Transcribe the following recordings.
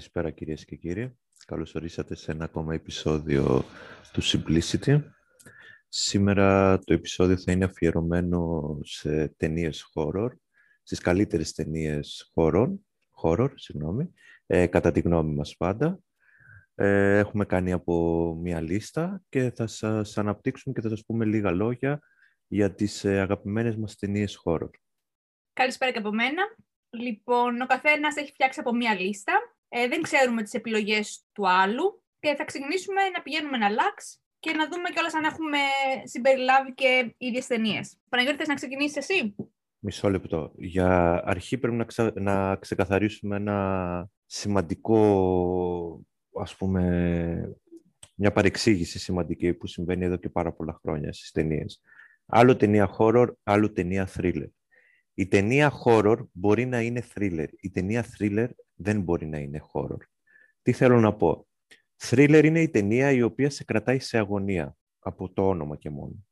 Καλησπέρα κυρίες και κύριοι. Καλώς ορίσατε σε ένα ακόμα επεισόδιο του Simplicity. Σήμερα το επεισόδιο θα είναι αφιερωμένο σε ταινίες horror, στις καλύτερες ταινίες horror, horror συγγνώμη, ε, κατά τη γνώμη μας πάντα. Ε, έχουμε κάνει από μια λίστα και θα σας αναπτύξουμε και θα σας πούμε λίγα λόγια για τις ε, αγαπημένες μας ταινίες horror. Καλησπέρα και από μένα. Λοιπόν, ο καθένας έχει φτιάξει από μια λίστα ε, δεν ξέρουμε τις επιλογές του άλλου και θα ξεκινήσουμε να πηγαίνουμε ένα λάξ και να δούμε κιόλας αν έχουμε συμπεριλάβει και ίδιες ταινίες. Παναγιώτη, θες να ξεκινήσεις εσύ; Μισό λεπτό. Για αρχή πρέπει να, ξε... να ξεκαθαρίσουμε ένα σημαντικό, ας πούμε, μια παρεξήγηση σημαντική που συμβαίνει εδώ και πάρα πολλά χρόνια στις ταινίες. Άλλο ταινία horror, άλλο ταινία thriller. Η ταινία horror μπορεί να είναι thriller. Η ταινία thriller δεν μπορεί να είναι horror. Τι θέλω να πω; Thriller είναι η ταινία η οποία σε κρατάει σε αγωνία, από το όνομα και μόνο.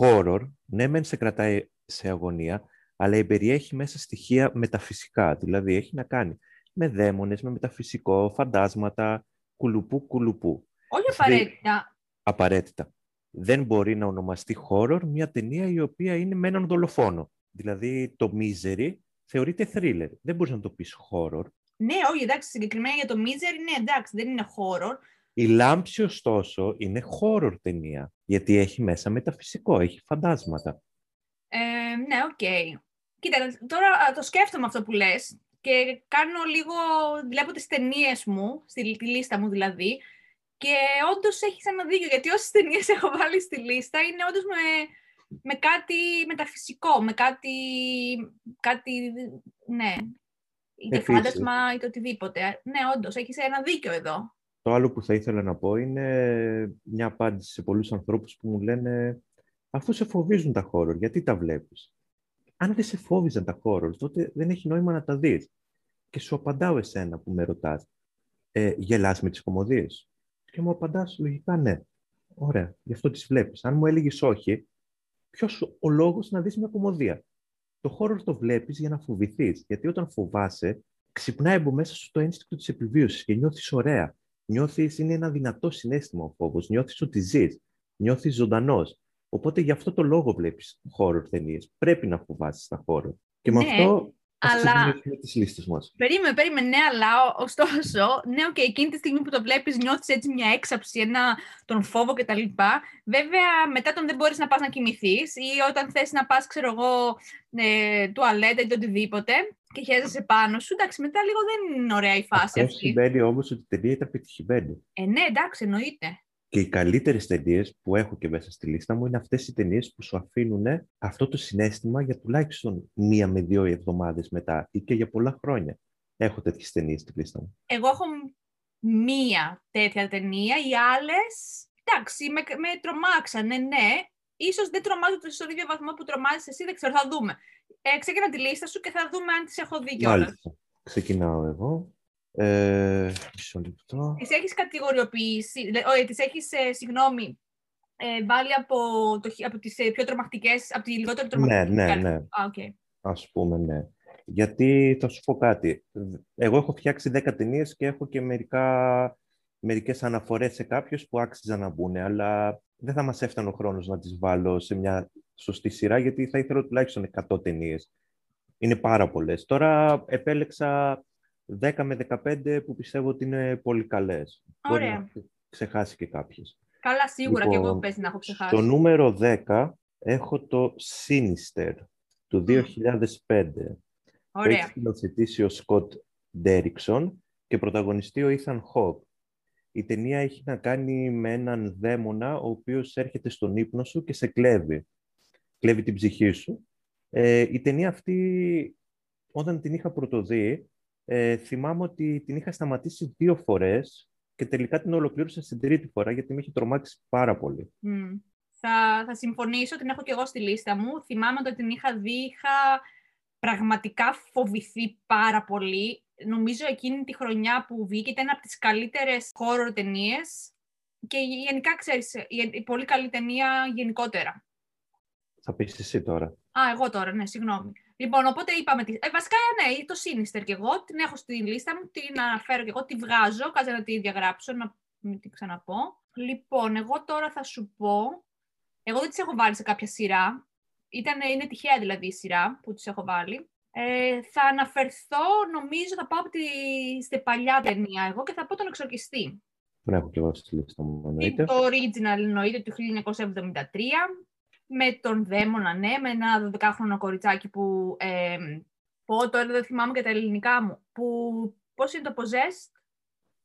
Horror, ναι μεν σε κρατάει σε αγωνία, αλλά περιέχει μέσα στοιχεία μεταφυσικά, δηλαδή έχει να κάνει με δαίμονες, με μεταφυσικό, φαντάσματα, κουλουπού, κουλουπού. Όχι απαραίτητα. Απαραίτητα. Δεν μπορεί να ονομαστεί horror μια ταινία η οποία είναι με έναν δολοφόνο. Δηλαδή το Misery θεωρείται thriller. Δεν μπορείς να το πεις horror. Ναι, όχι, εντάξει, συγκεκριμένα για το Misery, ναι, εντάξει, δεν είναι horror. Η Λάμψη, ωστόσο, είναι horror ταινία, γιατί έχει μέσα μεταφυσικό, έχει φαντάσματα. Ε, ναι, OK. Okay. Κοίτα, τώρα το σκέφτομαι αυτό που λες και κάνω λίγο, βλέπω τις ταινίες μου, στη τη λίστα μου δηλαδή, και όντως έχει ένα δίκιο, γιατί όσες ταινίες έχω βάλει στη λίστα είναι όντως με, με κάτι μεταφυσικό, με κάτι, κάτι, ναι, είτε Επίσης, φάντασμα είτε οτιδήποτε. Ναι, όντως, έχεις ένα δίκιο εδώ. Το άλλο που θα ήθελα να πω είναι μια απάντηση σε πολλούς ανθρώπους που μου λένε αφού σε φοβίζουν τα χώρο, γιατί τα βλέπεις; Αν δεν σε φόβιζαν τα χώρο, τότε δεν έχει νόημα να τα δεις. Και σου απαντάω εσένα που με ρωτάς, ε, γελάς με τις κομμωδίες; Και μου απαντάς λογικά ναι. Ωραία, γι' αυτό τις βλέπεις. Αν μου έλεγες όχι, ποιος ο λόγος να δεις μια κομμωδία; Το χώρο το βλέπεις για να φοβηθείς. Γιατί όταν φοβάσαι, ξυπνάει από μέσα σου το ένστικτο της επιβίωσης και νιώθεις ωραία. Νιώθεις, είναι ένα δυνατό συνέστημα ο φόβος. Νιώθεις ότι ζεις. Νιώθεις ζωντανός. Οπότε γι' αυτό το λόγο βλέπεις χώρο ταινίες. Πρέπει να φοβάσει τα χώρο. Και με ναι. αυτό αλλά... τις λίστες μας. Περίμενε, περίμενε, ναι, αλλά ωστόσο, ναι, okay, εκείνη τη στιγμή που το βλέπεις νιώθεις έτσι μια έξαψη, ένα, τον φόβο κτλ. Βέβαια, μετά τον δεν μπορείς να πας να κοιμηθείς ή όταν θες να πας, ξέρω εγώ, ε, τουαλέτα ή οτιδήποτε και χέζεσαι πάνω σου, εντάξει, μετά λίγο δεν είναι ωραία η φάση Αυτό σημαίνει όμως ότι η ταινία ήταν πετυχημένη. Ε, ναι, εντάξει, εννοείται. Και οι καλύτερες ταινίες που έχω και μέσα στη λίστα μου είναι αυτές οι ταινίες που σου αφήνουν αυτό το συνέστημα για τουλάχιστον μία με δύο εβδομάδες μετά ή και για πολλά χρόνια. Έχω τέτοιες ταινίες στη λίστα μου. Εγώ έχω μία τέτοια ταινία. Οι άλλες. Εντάξει, με, με τρομάξανε, ναι. Ίσως δεν τρομάζω στον ίδιο βαθμό που τρομάζεις εσύ, δεν ξέρω, θα δούμε. Ε, ξεκινά τη λίστα σου και θα δούμε αν τις έχω δει κιόλας. Ξεκινάω εγώ. Ε, μισό λεπτό. Τις έχεις κατηγοριοποιήσει, όχι, τις έχεις, ε, συγγνώμη, ε, βάλει από, το, από τις ε, πιο τρομακτικές, από τη λιγότερο τρομακτική. Ναι, ναι, ναι. Α, okay. Ας πούμε, ναι. Γιατί θα σου πω κάτι. Εγώ έχω φτιάξει 10 ταινίες και έχω και μερικά, μερικές αναφορές σε κάποιους που άξιζαν να μπουν, αλλά δεν θα μας έφτανε ο χρόνος να τις βάλω σε μια σωστή σειρά, γιατί θα ήθελα τουλάχιστον 100 ταινίες. Είναι πάρα πολλές. Τώρα επέλεξα 10 με 15 που πιστεύω ότι είναι πολύ καλές. Ωραία. Μπορεί να ξεχάσει και κάποιες. Καλά, σίγουρα λοιπόν, και εγώ πες να έχω ξεχάσει. Στο νούμερο 10 έχω το Sinister του 2005. Ωραία. Έχει σκηνοθετήσει ο Σκοτ Ντέριξον και πρωταγωνιστεί ο Ethan Hawke. Η ταινία έχει να κάνει με έναν δαίμονα ο οποίος έρχεται στον ύπνο σου και σε κλέβει. Κλέβει την ψυχή σου. Ε, η ταινία αυτή, όταν την είχα πρωτοδεί, ε, θυμάμαι ότι την είχα σταματήσει δύο φορές και τελικά την ολοκλήρωσα στην τρίτη φορά γιατί με είχε τρομάξει πάρα πολύ. Mm. Θα, θα συμφωνήσω, την έχω και εγώ στη λίστα μου. Θυμάμαι ότι την είχα δει, είχα πραγματικά φοβηθεί πάρα πολύ. Νομίζω εκείνη τη χρονιά που βγήκε ήταν από τις καλύτερες horror ταινίες και γενικά, ξέρεις, η πολύ καλή ταινία γενικότερα. Θα πεις εσύ τώρα. Α, εγώ τώρα, ναι, συγγνώμη. Λοιπόν, οπότε είπαμε. Ε, βασικά, ναι, το Sinister και εγώ την έχω στη λίστα μου, την αναφέρω και εγώ, τη βγάζω. Κάτσε να τη διαγράψω, να μην την ξαναπώ. Λοιπόν, εγώ τώρα θα σου πω. Εγώ δεν τις έχω βάλει σε κάποια σειρά. Ήτανε, είναι τυχαία δηλαδή η σειρά που τις έχω βάλει. Ε, θα αναφερθώ, νομίζω, θα πάω από τη, στη παλιά ταινία εγώ και θα πω τον εξορκιστή. Τον έχω και εγώ στη λίστα μου, εννοείται. Το original εννοείται του 1973, με τον Δαίμονα, ναι, με ένα 12χρονο κοριτσάκι που... Ε, πω, τώρα δεν θυμάμαι και τα ελληνικά μου. Που, πώς είναι το possessed?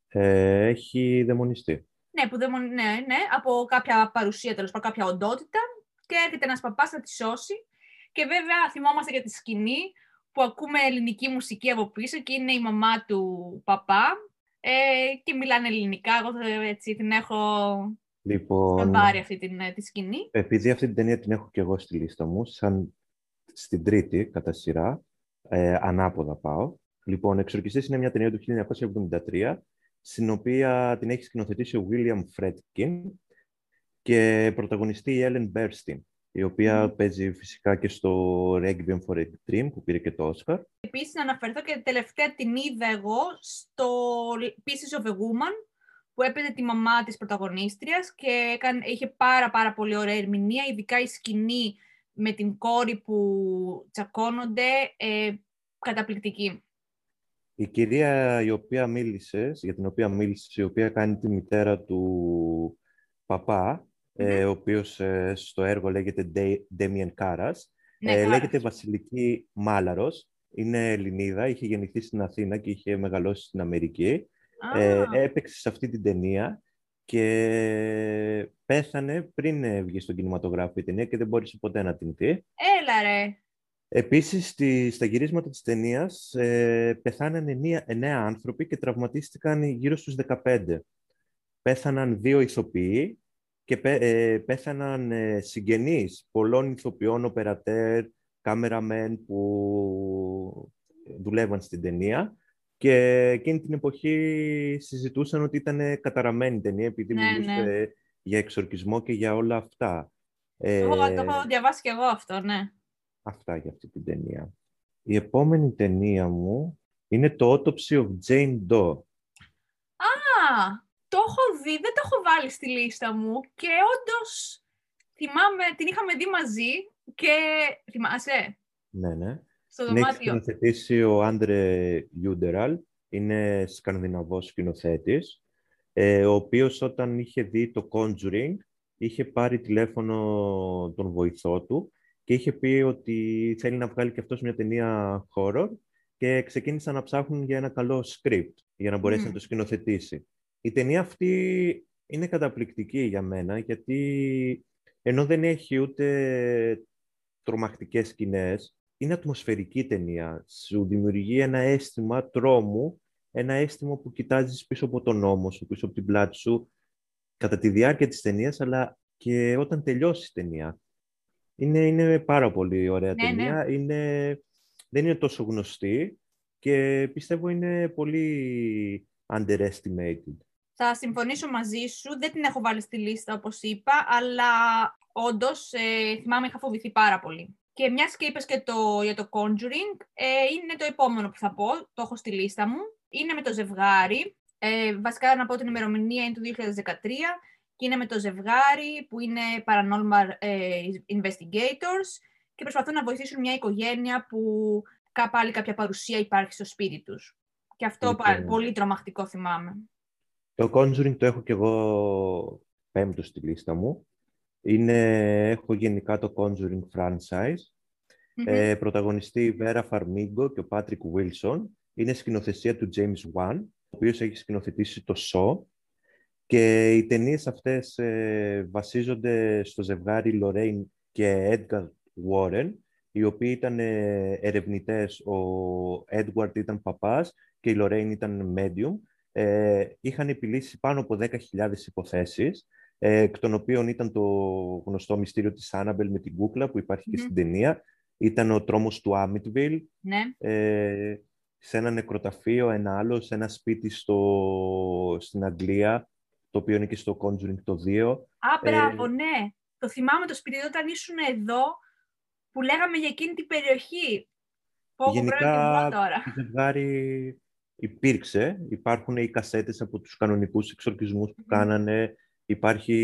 Ε, έχει δαιμονιστεί. Ναι, που δαιμον, ναι, ναι, από κάποια παρουσία, τέλος πάντων, κάποια οντότητα και έρχεται ένας παπάς να τη σώσει. Και βέβαια θυμόμαστε για τη σκηνή που ακούμε ελληνική μουσική από πίσω και είναι η μαμά του παπά ε, και μιλάνε ελληνικά. Εγώ έτσι την έχω λοιπόν, πάρει αυτή την, ε, τη σκηνή. Επειδή αυτή την ταινία την έχω και εγώ στη λίστα μου, σαν στην τρίτη κατά σειρά, ε, ανάποδα πάω. Λοιπόν, «Εξορκιστής» είναι μια ταινία του 1973, στην οποία την έχει σκηνοθετήσει ο William Fredkin και πρωταγωνιστεί η Ellen Burstyn η οποία παίζει φυσικά και στο Requiem for a Dream, που πήρε και το Oscar. Επίσης, να αναφερθώ και τελευταία την είδα εγώ στο Pieces of a Woman, που έπαιζε τη μαμά της πρωταγωνίστριας και είχε πάρα πάρα πολύ ωραία ερμηνεία, ειδικά η σκηνή με την κόρη που τσακώνονται, ε, καταπληκτική. Η κυρία η οποία μίλησες, για την οποία μίλησες, η οποία κάνει τη μητέρα του παπά, ε, ο οποίος ε, στο έργο λέγεται Damien Κάρας. Ναι, ε, λέγεται Βασιλική Μάλαρος. Είναι Ελληνίδα, είχε γεννηθεί στην Αθήνα και είχε μεγαλώσει στην Αμερική. Ε, έπαιξε σε αυτή την ταινία και πέθανε πριν βγει στον κινηματογράφο η ταινία και δεν μπόρεσε ποτέ να την δει. Έλα ρε! Επίσης, στη, στα γυρίσματα της ταινίας ε, πεθάνανε εννέα άνθρωποι και τραυματίστηκαν γύρω στους 15. Πέθαναν δύο ηθοποιοί και ε, πέθαναν ε, συγγενείς πολλών ηθοποιών, οπερατέρ, κάμεραμεν που δουλεύαν στην ταινία και εκείνη την εποχή συζητούσαν ότι ήταν καταραμένη ταινία επειδή ναι, μιλούσε ναι. για εξορκισμό και για όλα αυτά. Εγώ το έχω διαβάσει και εγώ αυτό, ναι. Αυτά για αυτή την ταινία. Η επόμενη ταινία μου είναι το Autopsy of Jane Doe. Α, το έχω δει, δεν το έχω βάλει στη λίστα μου και όντως θυμάμαι, την είχαμε δει μαζί και θυμάσαι; Ναι, ναι. Στο δωμάτιο. Έχει σκηνοθετήσει ο Άντρε Γιούντεραλ, είναι σκανδιναβός σκηνοθέτης, ε, ο οποίος όταν είχε δει το Conjuring, είχε πάρει τηλέφωνο τον βοηθό του και είχε πει ότι θέλει να βγάλει και αυτός μια ταινία horror και ξεκίνησαν να ψάχνουν για ένα καλό script για να μπορέσει να το σκηνοθετήσει. Η ταινία αυτή είναι καταπληκτική για μένα, γιατί ενώ δεν έχει ούτε τρομακτικές σκηνές, είναι ατμοσφαιρική ταινία. Σου δημιουργεί ένα αίσθημα τρόμου, ένα αίσθημα που κοιτάζεις πίσω από τον νόμο σου, πίσω από την πλάτη σου, κατά τη διάρκεια της ταινίας, αλλά και όταν τελειώσει η ταινία. Είναι, είναι πάρα πολύ ωραία ναι, ταινία. Ναι. Είναι, δεν είναι τόσο γνωστή και πιστεύω είναι πολύ underestimated. Θα συμφωνήσω μαζί σου. Δεν την έχω βάλει στη λίστα, όπως είπα, αλλά όντως ε, θυμάμαι είχα φοβηθεί πάρα πολύ. Και μιας και είπες και το, για το Conjuring, ε, είναι το επόμενο που θα πω, το έχω στη λίστα μου. Είναι με το ζευγάρι. Ε, βασικά να πω την ημερομηνία είναι του 2013 και είναι με το ζευγάρι που είναι paranormal ε, investigators και προσπαθούν να βοηθήσουν μια οικογένεια που πάλι κάποια παρουσία υπάρχει στο σπίτι τους. Και αυτό okay. πολύ τρομακτικό θυμάμαι. Το Conjuring το έχω και εγώ πέμπτο στη λίστα μου. Είναι, έχω γενικά το Conjuring franchise. Mm-hmm. Ε, πρωταγωνιστεί η Vera Farmiga και ο Patrick Wilson. Είναι σκηνοθεσία του James Wan, ο οποίος έχει σκηνοθετήσει το Saw. Και οι ταινίες αυτές ε, βασίζονται στο ζευγάρι Lorraine και Edgar Warren, οι οποίοι ήταν ε, ερευνητές. Ο Edward ήταν παπάς και η Lorraine ήταν medium ε, είχαν επιλύσει πάνω από 10.000 υποθέσεις, ε, εκ των οποίων ήταν το γνωστό μυστήριο της Άναμπελ με την κούκλα που υπάρχει και στην ταινία. Ήταν ο τρόμος του Άμιτβιλ, ναι. ε, σε ένα νεκροταφείο, ένα άλλο, σε ένα σπίτι στο, στην Αγγλία, το οποίο είναι και στο Conjuring το 2. Α, μπράβο, ε, ναι. Το θυμάμαι το σπίτι όταν ήσουν εδώ, που λέγαμε για εκείνη την περιοχή. Πω, Γενικά, τώρα. το ζευγάρι υπήρξε. Υπάρχουν οι κασέτες από τους κανονικούς εξορκισμούς που κάνανε. Υπάρχει,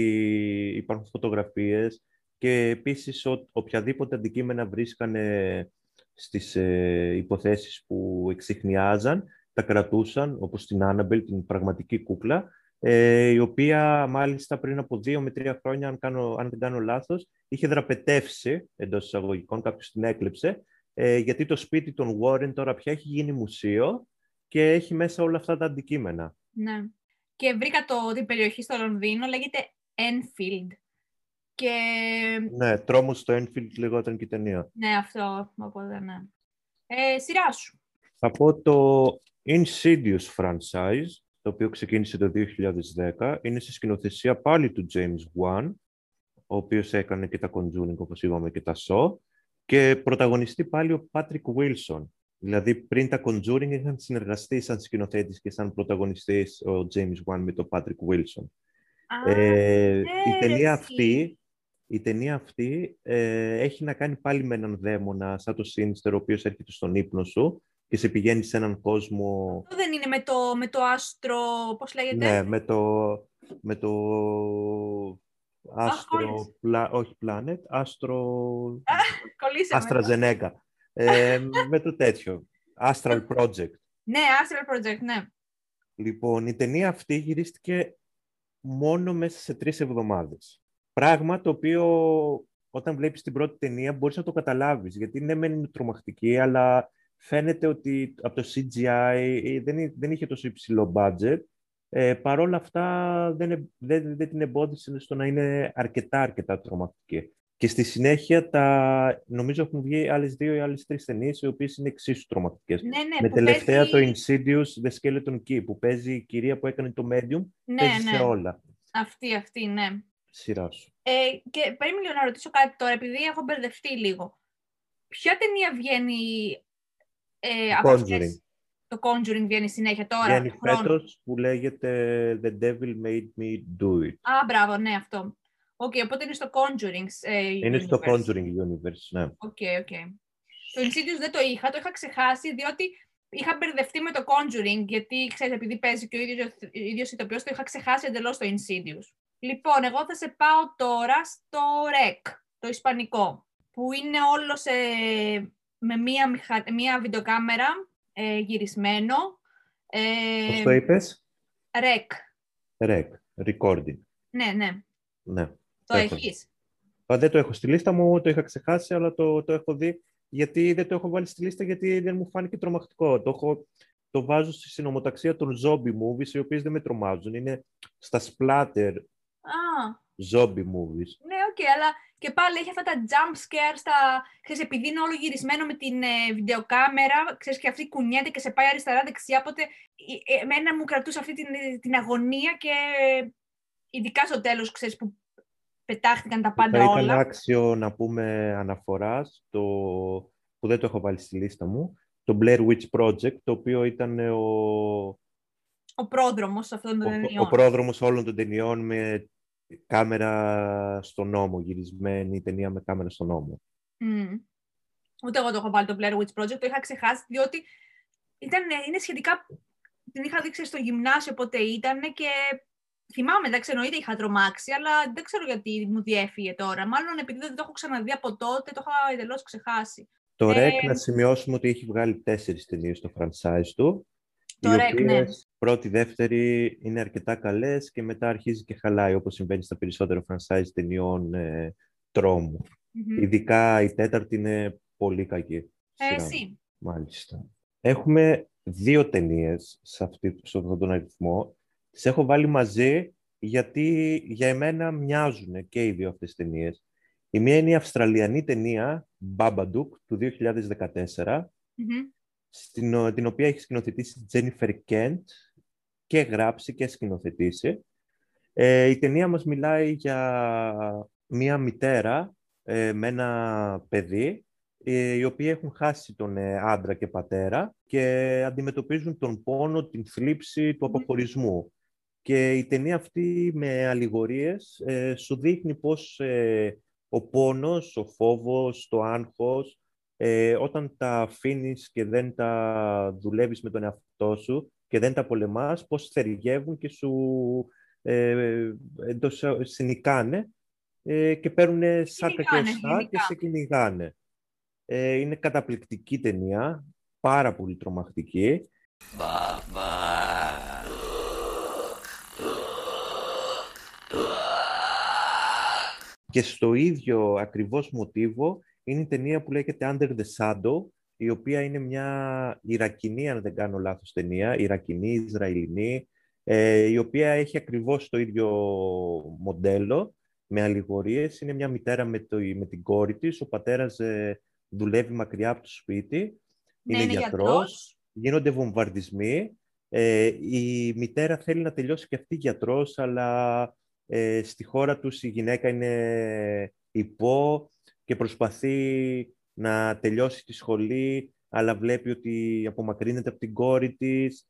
υπάρχουν φωτογραφίες. Και επίσης, ο, οποιαδήποτε αντικείμενα βρίσκανε στις ε, υποθέσεις που εξηχνιάζαν, τα κρατούσαν, όπως την Άναμπελ, την πραγματική κούκλα, ε, η οποία μάλιστα πριν από δύο με τρία χρόνια, αν, κάνω, αν δεν κάνω λάθος, είχε δραπετεύσει, εντός εισαγωγικών, κάποιος την έκλεψε, ε, γιατί το σπίτι των Warren τώρα πια έχει γίνει μουσείο και έχει μέσα όλα αυτά τα αντικείμενα. Ναι. Και βρήκα το, την περιοχή στο Λονδίνο, λέγεται Enfield. Και... Ναι, τρόμος στο Enfield λεγόταν και η ταινία. Ναι, αυτό, οπότε ναι. Ε, σειρά σου. Θα πω το Insidious franchise, το οποίο ξεκίνησε το 2010. Είναι στη σκηνοθεσία πάλι του James Wan, ο οποίος έκανε και τα Conjuring, όπως είπαμε, και τα Saw. Και πρωταγωνιστεί πάλι ο Patrick Wilson. Δηλαδή, πριν τα Conjuring είχαν συνεργαστεί σαν σκηνοθέτης και σαν πρωταγωνιστής ο James Wan με τον Patrick Wilson. ε, η ταινία αυτή, η ταινία αυτή ε, έχει να κάνει πάλι με έναν δαίμονα σαν το Sinister, ο οποίος έρχεται στον ύπνο σου και σε πηγαίνει σε έναν κόσμο... Αυτό δεν είναι με το, με το άστρο, πώς λέγεται; Ναι, με το, με το άστρο, πλα, όχι planet, άστρο... Άστρα Ζενέκα. Ε, με το τέτοιο. Astral Project. Ναι, Astral Project, ναι. Λοιπόν, η ταινία αυτή γυρίστηκε μόνο μέσα σε τρεις εβδομάδες. Πράγμα το οποίο όταν βλέπεις την πρώτη ταινία μπορείς να το καταλάβεις, γιατί ναι, μεν είναι τρομακτική, αλλά φαίνεται ότι από το CGI δεν, δεν είχε τόσο υψηλό budget. Ε, Παρ' όλα αυτά δεν, δεν, δεν την εμπόδισε στο να είναι αρκετά αρκετά τρομακτική. Και στη συνέχεια τα, νομίζω έχουν βγει άλλες δύο ή άλλες τρεις ταινίες οι οποίες είναι εξίσου τρομακτικές. Ναι, ναι, Με τελευταία το Insidious The Skeleton Key που παίζει η κυρία που έκανε το Medium, ναι, παίζει ναι. σε όλα. Αυτή, αυτή, ναι. Σειρά σου. Ε, και περίμενε λίγο να ρωτήσω κάτι τώρα, επειδή έχω μπερδευτεί λίγο. Ποια ταινία βγαίνει ε, από αυτές, το Conjuring βγαίνει συνέχεια τώρα, Βγαίνει του χρόνου. φέτος που λέγεται The Devil Made Me Do It. Α, μπράβο, ναι, αυτό. Οκ, οπότε είναι στο Conjuring ε, Είναι στο universe. Conjuring Universe, ναι. OK, OK. Το Insidious δεν το είχα, το είχα ξεχάσει, διότι είχα μπερδευτεί με το Conjuring, γιατί, ξέρεις, επειδή παίζει και ο ίδιος, ο ίδιος ηθοποιός, το είχα ξεχάσει εντελώς το Insidious. Λοιπόν, εγώ θα σε πάω τώρα στο REC, το ισπανικό, που είναι όλος σε, με μία, μηχα... μία βιντεοκάμερα ε, γυρισμένο. Ε, Πώς το είπες; REC. Rec. Recording. Ναι, ναι. Ναι. Το έχω. έχεις. Α, δεν το έχω στη λίστα μου, το είχα ξεχάσει, αλλά το, το έχω δει. Γιατί δεν το έχω βάλει στη λίστα, γιατί δεν μου φάνηκε τρομακτικό. Το, έχω, το βάζω στη συνομοταξία των zombie movies, οι οποίες δεν με τρομάζουν. Είναι στα splatter Α, zombie movies. ναι, οκ, αλλά και πάλι έχει αυτά τα jump scares, τα, ξέρεις, επειδή είναι όλο γυρισμένο με την ε, βιντεοκάμερα, ξέρεις, και αυτή κουνιέται και σε πάει αριστερά-δεξιά, οπότε ε, ε, εμένα μου κρατούσε αυτή την, την αγωνία και ειδικά στο τέλος, ξέρεις, που πετάχτηκαν τα πάντα Θα ήταν όλα. άξιο να πούμε αναφοράς, το, που δεν το έχω βάλει στη λίστα μου, το Blair Witch Project, το οποίο ήταν ο, Ο πρόδρομος αυτών των ο, ταινιών. ο πρόδρομος όλων των ταινιών με κάμερα στον νόμο, γυρισμένη ταινία με κάμερα στον νόμο. Μμ. Ούτε εγώ το έχω βάλει το Blair Witch Project, το είχα ξεχάσει, διότι ήταν, είναι σχετικά... Την είχα δείξει στο γυμνάσιο πότε ήταν και θυμάμαι, εντάξει, εννοείται είχα τρομάξει, αλλά δεν ξέρω γιατί μου διέφυγε τώρα. Μάλλον επειδή δεν το έχω ξαναδεί από τότε, το είχα εντελώς ξεχάσει. Το Ε, REC, να σημειώσουμε ότι έχει βγάλει τέσσερις ταινίες στο franchise του. Το οι REC, ναι. οποίες πρώτη, δεύτερη είναι αρκετά καλές και μετά αρχίζει και χαλάει, όπως συμβαίνει στα περισσότερα franchise ταινιών ε, τρόμου. Μμμ. Ειδικά η τέταρτη είναι πολύ κακή. Ε, σειρά. εσύ. Μάλιστα. Έχουμε δύο ταινίες σε, αυτή, σε αυτόν τον αριθμό. Τις έχω βάλει μαζί γιατί για εμένα μοιάζουν και οι δύο αυτές τις ταινίες. Η μία είναι η Αυστραλιανή ταινία Babadook του 2014, Μμμ. στην, ο- την οποία έχει σκηνοθετήσει η Jennifer Kent και γράψει και σκηνοθετήσει. Ε, η ταινία μας μιλάει για μία μητέρα ε, με ένα παιδί ε, οι οποίοι έχουν χάσει τον ε, άντρα και πατέρα και αντιμετωπίζουν τον πόνο, την θλίψη του Μμμ. αποχωρισμού. Και η ταινία αυτή με αλληγορίες ε, σου δείχνει πώς ε, ο πόνος, ο φόβος, το άγχος ε, όταν τα αφήνεις και δεν τα δουλεύεις με τον εαυτό σου και δεν τα πολεμάς, πώς θεριγεύουν και σου ε, εντός, συνικάνε ε, και παίρνουν σάρκα και οστά και σε κυνηγάνε. Ε, είναι καταπληκτική ταινία, πάρα πολύ τρομακτική. Και στο ίδιο ακριβώς μοτίβο είναι η ταινία που λέγεται Under the Shadow, η οποία είναι μια Ιρακινή, αν δεν κάνω λάθος ταινία, Ιρακινή, Ισραηλινή, ε, η οποία έχει ακριβώς το ίδιο μοντέλο, με αλληγορίες. Είναι μια μητέρα με, το, με την κόρη της, ο πατέρας ε, δουλεύει μακριά από το σπίτι, ναι, είναι, γιατρός, γίνονται βομβαρδισμοί. Ε, η μητέρα θέλει να τελειώσει και αυτή γιατρός, αλλά ε, στη χώρα τους η γυναίκα είναι υπό και προσπαθεί να τελειώσει τη σχολή, αλλά βλέπει ότι απομακρύνεται από την κόρη της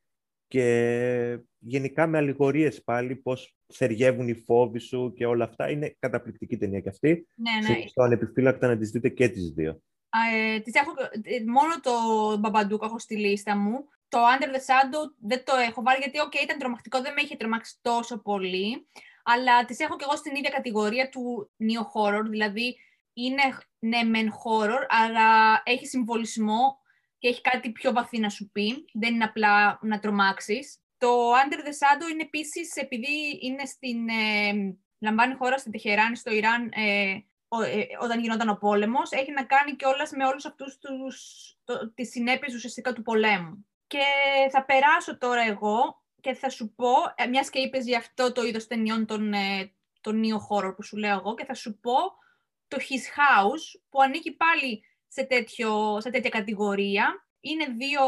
και γενικά με αλληγορίες πάλι πώς θεργεύουν οι φόβοι σου και όλα αυτά. Είναι καταπληκτική ταινία και αυτή. Ναι, ναι. Στο ανεπιφύλακτα να τις δείτε και τις δύο. Ε, τις έχω, ε, μόνο το Μπαμπαντούκ έχω στη λίστα μου. Το Under the Shadow δεν το έχω βάλει γιατί okay, ήταν τρομακτικό, δεν με είχε τρομάξει τόσο πολύ. Αλλά τις έχω και εγώ στην ίδια κατηγορία του neo horror, δηλαδή είναι ναι μεν horror, αλλά έχει συμβολισμό και έχει κάτι πιο βαθύ να σου πει. Δεν είναι απλά να τρομάξεις. Το Under the Shadow είναι επίσης, επειδή είναι στην, ε, λαμβάνει χώρα στην Τεχεράνη, στο Ιράν, ε, ε, όταν γινόταν ο πόλεμος, έχει να κάνει κιόλας με όλους αυτούς τους, το, τις συνέπειες ουσιαστικά του πολέμου. Και θα περάσω τώρα εγώ και θα σου πω, ε, μιας και είπες για αυτό το είδος ταινιών των, ε, των νέο χώρο που σου λέω εγώ, και θα σου πω το His House, που ανήκει πάλι σε, τέτοιο, σε τέτοια κατηγορία. Είναι δύο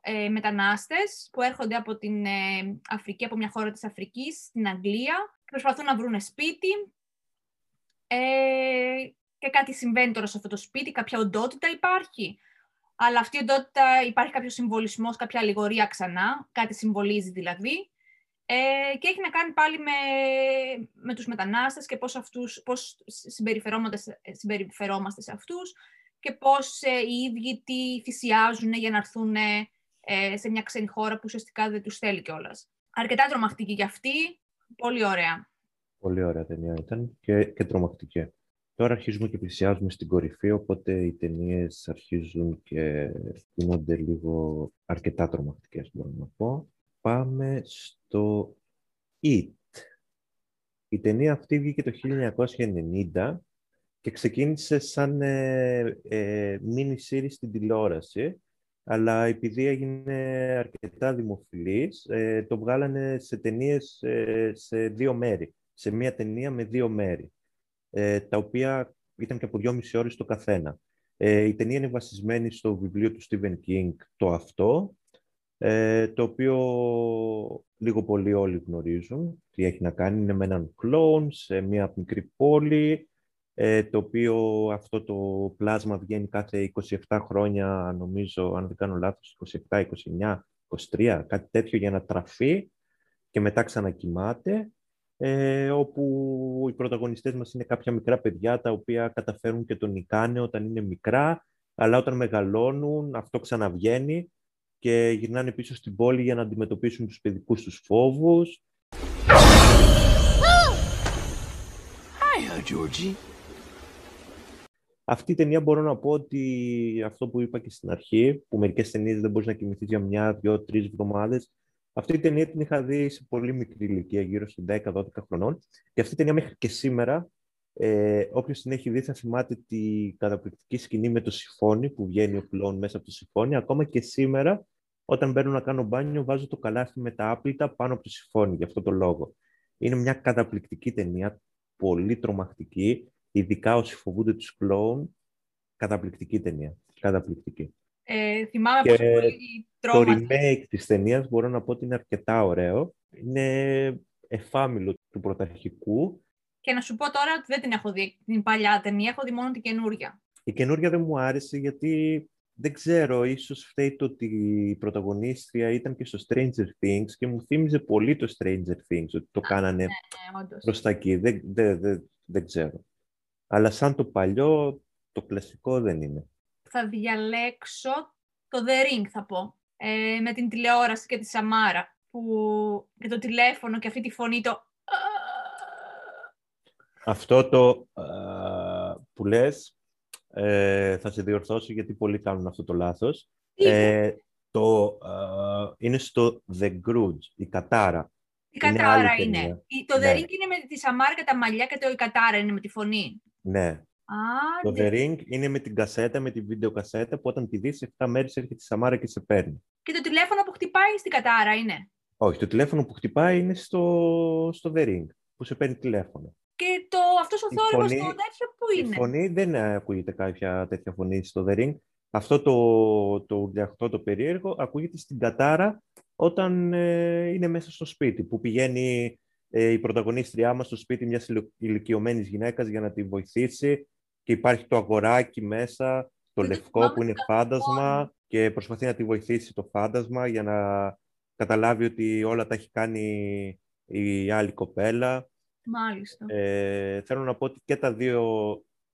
ε, μετανάστες που έρχονται από την ε, Αφρική, από μια χώρα της Αφρικής, στην Αγγλία, και προσπαθούν να βρουν σπίτι. Ε, και κάτι συμβαίνει τώρα σε αυτό το σπίτι, κάποια οντότητα υπάρχει. Αλλά αυτή η οντότητα υπάρχει κάποιος συμβολισμός, κάποια αλληγορία ξανά, κάτι συμβολίζει δηλαδή. Ε, και έχει να κάνει πάλι με, με τους μετανάστες και πώς, αυτούς, πώς συμπεριφερόμαστε σε αυτούς και πώς ε, οι ίδιοι τι θυσιάζουν για να έρθουν ε, σε μια ξένη χώρα που ουσιαστικά δεν τους θέλει κιόλας. Αρκετά τρομακτική για αυτή, πολύ ωραία. Πολύ ωραία ταινία ήταν και, και τρομακτική. Τώρα αρχίζουμε και πλησιάζουμε στην κορυφή, οπότε οι ταινίες αρχίζουν και γίνονται λίγο αρκετά τρομακτικές, μπορώ να πω. Πάμε στο It. Η ταινία αυτή βγήκε το 1990 και ξεκίνησε σαν ε, ε, mini series στην τηλεόραση, αλλά επειδή έγινε αρκετά δημοφιλής, ε, το βγάλανε σε ταινίες ε, σε δύο μέρη, σε μία ταινία με δύο μέρη, ε, τα οποία ήταν και από δυόμιση ώρες το καθένα. η ταινία είναι βασισμένη στο βιβλίο του Stephen King, το αυτό, το οποίο λίγο πολύ όλοι γνωρίζουν τι έχει να κάνει. Είναι με έναν κλόουν σε μια μικρή πόλη, ε, το οποίο αυτό το πλάσμα βγαίνει κάθε 27 χρόνια, νομίζω, αν δεν κάνω λάθος, 27, 29, 23, κάτι τέτοιο για να τραφεί και μετά ξανακοιμάται, ε, όπου οι πρωταγωνιστές μας είναι κάποια μικρά παιδιά τα οποία καταφέρουν και τον νικάνε όταν είναι μικρά, αλλά όταν μεγαλώνουν αυτό ξαναβγαίνει και γυρνάνε πίσω στην πόλη για να αντιμετωπίσουν τους παιδικούς τους φόβους. Hi, Georgie. Αυτή η ταινία μπορώ να πω ότι αυτό που είπα και στην αρχή, που μερικές ταινίες δεν μπορείς να κοιμηθείς για μια, δύο, τρεις εβδομάδες. Αυτή η ταινία την είχα δει σε πολύ μικρή ηλικία, γύρω στα 10-12 χρονών. Και αυτή η ταινία μέχρι και σήμερα, ε, όποιος την έχει δει θα θυμάται τη καταπληκτική σκηνή με το συμφώνι που βγαίνει ο πλόν μέσα από το συμφώνι. Ακόμα και σήμερα, όταν μπαίνω να κάνω μπάνιο, βάζω το καλάθι με τα άπλυτα πάνω από το συμφώνι, για αυτό το λόγο. Είναι μια καταπληκτική ταινία, πολύ τρομακτική ειδικά όσοι φοβούνται τους κλόουν, καταπληκτική ταινία. Καταπληκτική. Ε, θυμάμαι και πολύ Το remake της ταινίας μπορώ να πω ότι είναι αρκετά ωραίο. Είναι εφάμιλο του πρωταρχικού. Και να σου πω τώρα ότι δεν την έχω δει την παλιά ταινία, έχω δει μόνο την καινούρια. Η καινούρια δεν μου άρεσε γιατί δεν ξέρω, ίσως φταίει το ότι η πρωταγωνίστρια ήταν και στο Stranger Things και μου θύμιζε πολύ το Stranger Things, ότι το κάνανε ναι, ναι, προς τα εκεί. Δεν, δεν, δεν, δεν ξέρω. Αλλά σαν το παλιό, το κλασικό δεν είναι. θα διαλέξω το The Ring, θα πω. Ε, με την τηλεόραση και τη Σαμάρα. Που, και το τηλέφωνο και αυτή τη φωνή, το... Αυτό το που λες, ε, θα σε διορθώσω γιατί πολλοί κάνουν αυτό το λάθος. Ε, το, είναι στο The Grudge, η Κατάρα. Η Κατάρα είναι. Το The ναι. Ring είναι με τη Σαμάρα και τα μαλλιά και το η Κατάρα είναι με τη φωνή. Ναι. Το The Ring είναι με την κασέτα, με τη βίντεο κασέτα που όταν τη δεις 7 μέρες έρχεται η Σαμάρα και σε παίρνει. Και το τηλέφωνο που χτυπάει στην Κατάρα είναι; Όχι, το τηλέφωνο που χτυπάει είναι στο, στο The Ring, που σε παίρνει τηλέφωνο. Και το, αυτός ο θόρυβος, το τέτοιο που είναι; Η φωνή δεν ακούγεται κάποια τέτοια φωνή στο The Ring. Αυτό το, το, αυτό το περίεργο ακούγεται στην Κατάρα όταν ε, είναι μέσα στο σπίτι, που πηγαίνει ε, η πρωταγωνίστριά μας στο σπίτι μιας ηλικιωμένης γυναίκας για να τη βοηθήσει και υπάρχει το αγοράκι μέσα, το λευκό που είναι φάντασμα και προσπαθεί να τη βοηθήσει το φάντασμα για να καταλάβει ότι όλα τα έχει κάνει η άλλη κοπέλα. Μάλιστα. Ε, θέλω να πω ότι και, τα δύο,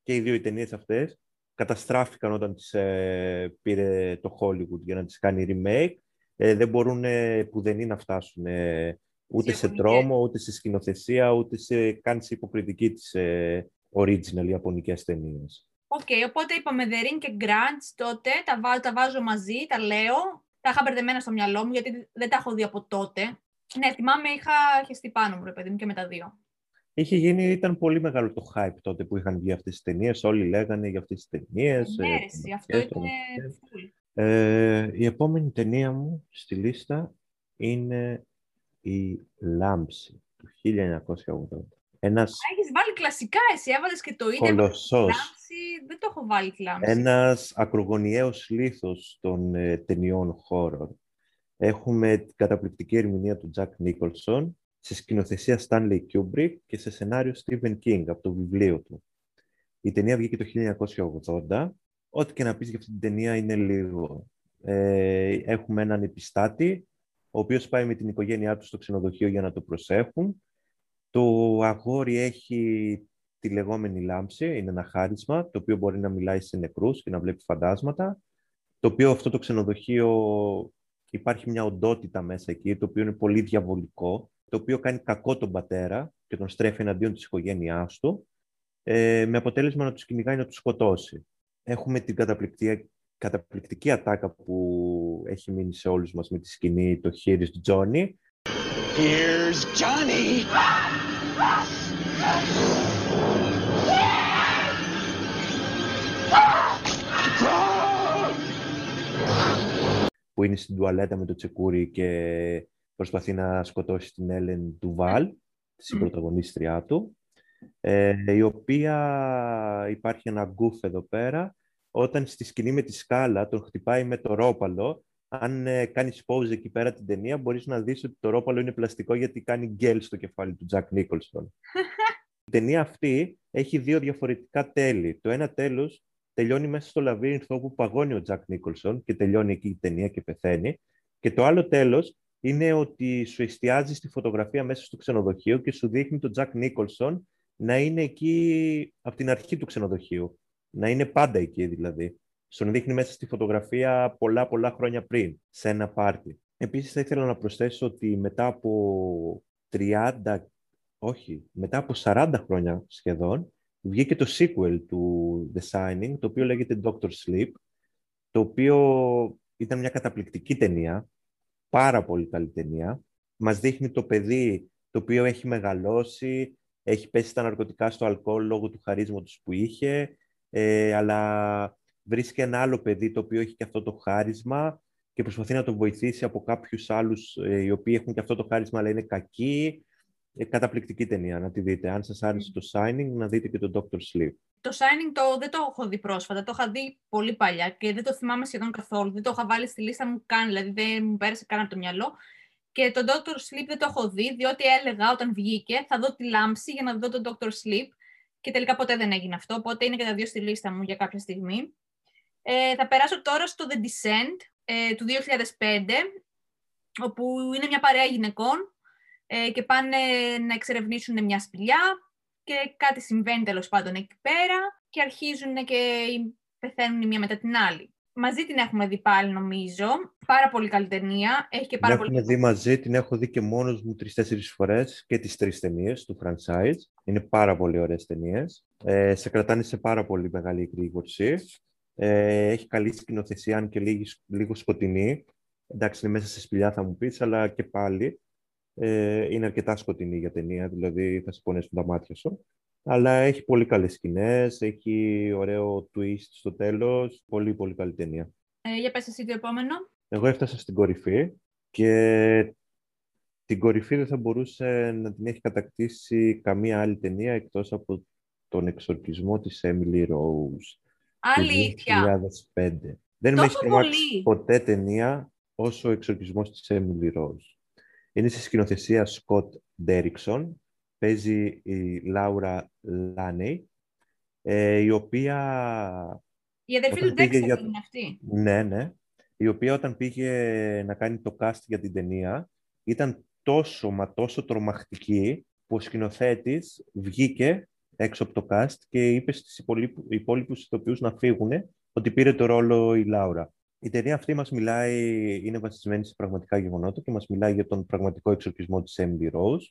και οι δύο οι ταινίες αυτές καταστράφηκαν όταν τις ε, πήρε το Hollywood για να τις κάνει remake. Ε, δεν μπορούν ε, που δεν είναι να φτάσουν ε, ούτε σε τρόμο, ούτε σε σκηνοθεσία, ούτε σε καν σε υποκριτική της ε, original ιαπωνικές ταινίες. OK, okay, οπότε είπαμε The Ring και Grudge τότε, τα, βάζω, τα βάζω μαζί, τα λέω. Τα είχα μπερδεμένα στο μυαλό μου, γιατί δεν τα έχω δει από τότε. Ναι, θυμάμαι, είχα χεστεί πάνω μου, ρε παιδί μου, και με τα δύο. Είχε γίνει, ήταν πολύ μεγάλο το hype τότε που είχαν βγει αυτές τις ταινίες. Όλοι λέγανε για αυτές τις ταινίες. Ναι, ε, αυτό ήταν ε, η επόμενη ταινία μου στη λίστα είναι η Λάμψη του 1980. Ένας... Έχεις βάλει κλασικά εσύ, έβαλες και το ίδιο. Κολοσσός. Λάμψη, δεν το έχω βάλει τη Λάμψη. Ένας ακρογωνιαίος λίθος των ε, ταινιών horror. Έχουμε την καταπληκτική ερμηνεία του Jack Nicholson, σε σκηνοθεσία Stanley Kubrick και σε σενάριο Stephen King από το βιβλίο του. Η ταινία βγήκε το 1980. Ό,τι και να πεις για αυτή την ταινία είναι λίγο. Ε, έχουμε έναν επιστάτη, ο οποίος πάει με την οικογένειά του στο ξενοδοχείο για να το προσέχουν. Το αγόρι έχει τη λεγόμενη λάμψη, είναι ένα χάρισμα, το οποίο μπορεί να μιλάει σε νεκρούς και να βλέπει φαντάσματα. Το οποίο αυτό το ξενοδοχείο υπάρχει μια οντότητα μέσα εκεί, το οποίο είναι πολύ διαβολικό το οποίο κάνει κακό τον πατέρα και τον στρέφει εναντίον της οικογένειάς του, ε, με αποτέλεσμα να τους κυνηγάει να τους σκοτώσει. Έχουμε την καταπληκτική, καταπληκτική ατάκα που έχει μείνει σε όλους μας με τη σκηνή το Here's Johnny. Here's Johnny! που είναι στην τουαλέτα με το τσεκούρι και προσπαθεί να σκοτώσει την Έλεν Ντουβάλ, τη συμπροταγωνίστριά του, ε, η οποία υπάρχει ένα goof εδώ πέρα, όταν στη σκηνή με τη σκάλα τον χτυπάει με το ρόπαλο, αν ε, κάνεις pause εκεί πέρα την ταινία, μπορείς να δεις ότι το ρόπαλο είναι πλαστικό γιατί κάνει γκελ στο κεφάλι του Τζακ Νίκολσον. Η ταινία αυτή έχει δύο διαφορετικά τέλη. Το ένα τέλος τελειώνει μέσα στο λαβύρινθο όπου παγώνει ο Τζακ Νίκολσον και τελειώνει εκεί η ταινία και πεθαίνει. Και το άλλο τέλος είναι ότι σου εστιάζει στη φωτογραφία μέσα στο ξενοδοχείο και σου δείχνει τον Τζακ Νίκολσον να είναι εκεί από την αρχή του ξενοδοχείου. Να είναι πάντα εκεί δηλαδή. Στον δείχνει μέσα στη φωτογραφία πολλά πολλά χρόνια πριν, σε ένα πάρτι. Επίσης θα ήθελα να προσθέσω ότι μετά από 30, όχι, μετά από 40 χρόνια σχεδόν, βγήκε το sequel του The Signing, το οποίο λέγεται Doctor Sleep, το οποίο ήταν μια καταπληκτική ταινία, πάρα πολύ καλή ταινία. Μας δείχνει το παιδί το οποίο έχει μεγαλώσει, έχει πέσει στα ναρκωτικά στο αλκοόλ λόγω του χαρίσματος που είχε, ε, αλλά βρίσκει ένα άλλο παιδί το οποίο έχει και αυτό το χάρισμα και προσπαθεί να το βοηθήσει από κάποιους άλλους ε, οι οποίοι έχουν και αυτό το χάρισμα αλλά είναι κακοί. Ε, καταπληκτική ταινία, να τη δείτε. Αν σας άρεσε το Signing, να δείτε και το Doctor Sleep. Το Signing το, δεν το έχω δει πρόσφατα, το είχα δει πολύ παλιά και δεν το θυμάμαι σχεδόν καθόλου. Δεν το είχα βάλει στη λίστα μου καν, δηλαδή δεν μου πέρασε καν από το μυαλό. Και το Doctor Sleep δεν το έχω δει, διότι έλεγα όταν βγήκε θα δω τη λάμψη για να δω το Doctor Sleep και τελικά ποτέ δεν έγινε αυτό, οπότε είναι και τα δύο στη λίστα μου για κάποια στιγμή. Ε, θα περάσω τώρα στο The Descent ε, του 2005, όπου είναι μια παρέα γυναικών ε, και πάνε να εξερευνήσουν μια σπηλιά και κάτι συμβαίνει τέλος πάντων εκεί πέρα και αρχίζουν και πεθαίνουν η μία μετά την άλλη. Μαζί την έχουμε δει πάλι, νομίζω. Πάρα πολύ καλή ταινία. Έχει και πάρα την πολύ... έχουμε δει μαζί, την έχω δει και μόνος μου τρεις-τέσσερις φορές και τις τρεις ταινίες του franchise. Είναι πάρα πολύ ωραίες ταινίες. Ε, σε κρατάνε σε πάρα πολύ μεγάλη εκδίκωση. Ε, έχει καλή σκηνοθεσία, αν και λίγο, λίγος σκοτεινή. Εντάξει, είναι μέσα σε σπηλιά θα μου πεις, αλλά και πάλι ε, είναι αρκετά σκοτεινή για ταινία, δηλαδή θα σε πονέσουν τα μάτια σου. Αλλά έχει πολύ καλές σκηνές, έχει ωραίο twist στο τέλος, πολύ πολύ καλή ταινία. Ε, για πες εσύ το επόμενο. Εγώ έφτασα στην κορυφή και την κορυφή δεν θα μπορούσε να την έχει κατακτήσει καμία άλλη ταινία εκτός από τον εξορκισμό της Emily Rose. Αλήθεια. Το 2005. Δεν με έχει τρομάξει ποτέ ταινία όσο ο εξορκισμός της Emily Rose. Είναι στη σκηνοθεσία Scott Derrickson. Παίζει η Λάουρα Λάνεϊ, ε, η οποία... Η αδερφή του Dexter για... είναι αυτή. Ναι, ναι. Η οποία όταν πήγε να κάνει το cast για την ταινία, ήταν τόσο μα τόσο τρομακτική που ο σκηνοθέτης βγήκε έξω από το cast και είπε στις υπόλοιπους ηθοποιούς να φύγουν ότι πήρε το ρόλο η Λάουρα. Η ταινία αυτή μας μιλάει, είναι βασισμένη σε πραγματικά γεγονότα και μας μιλάει για τον πραγματικό εξορκισμό της Emily Rose,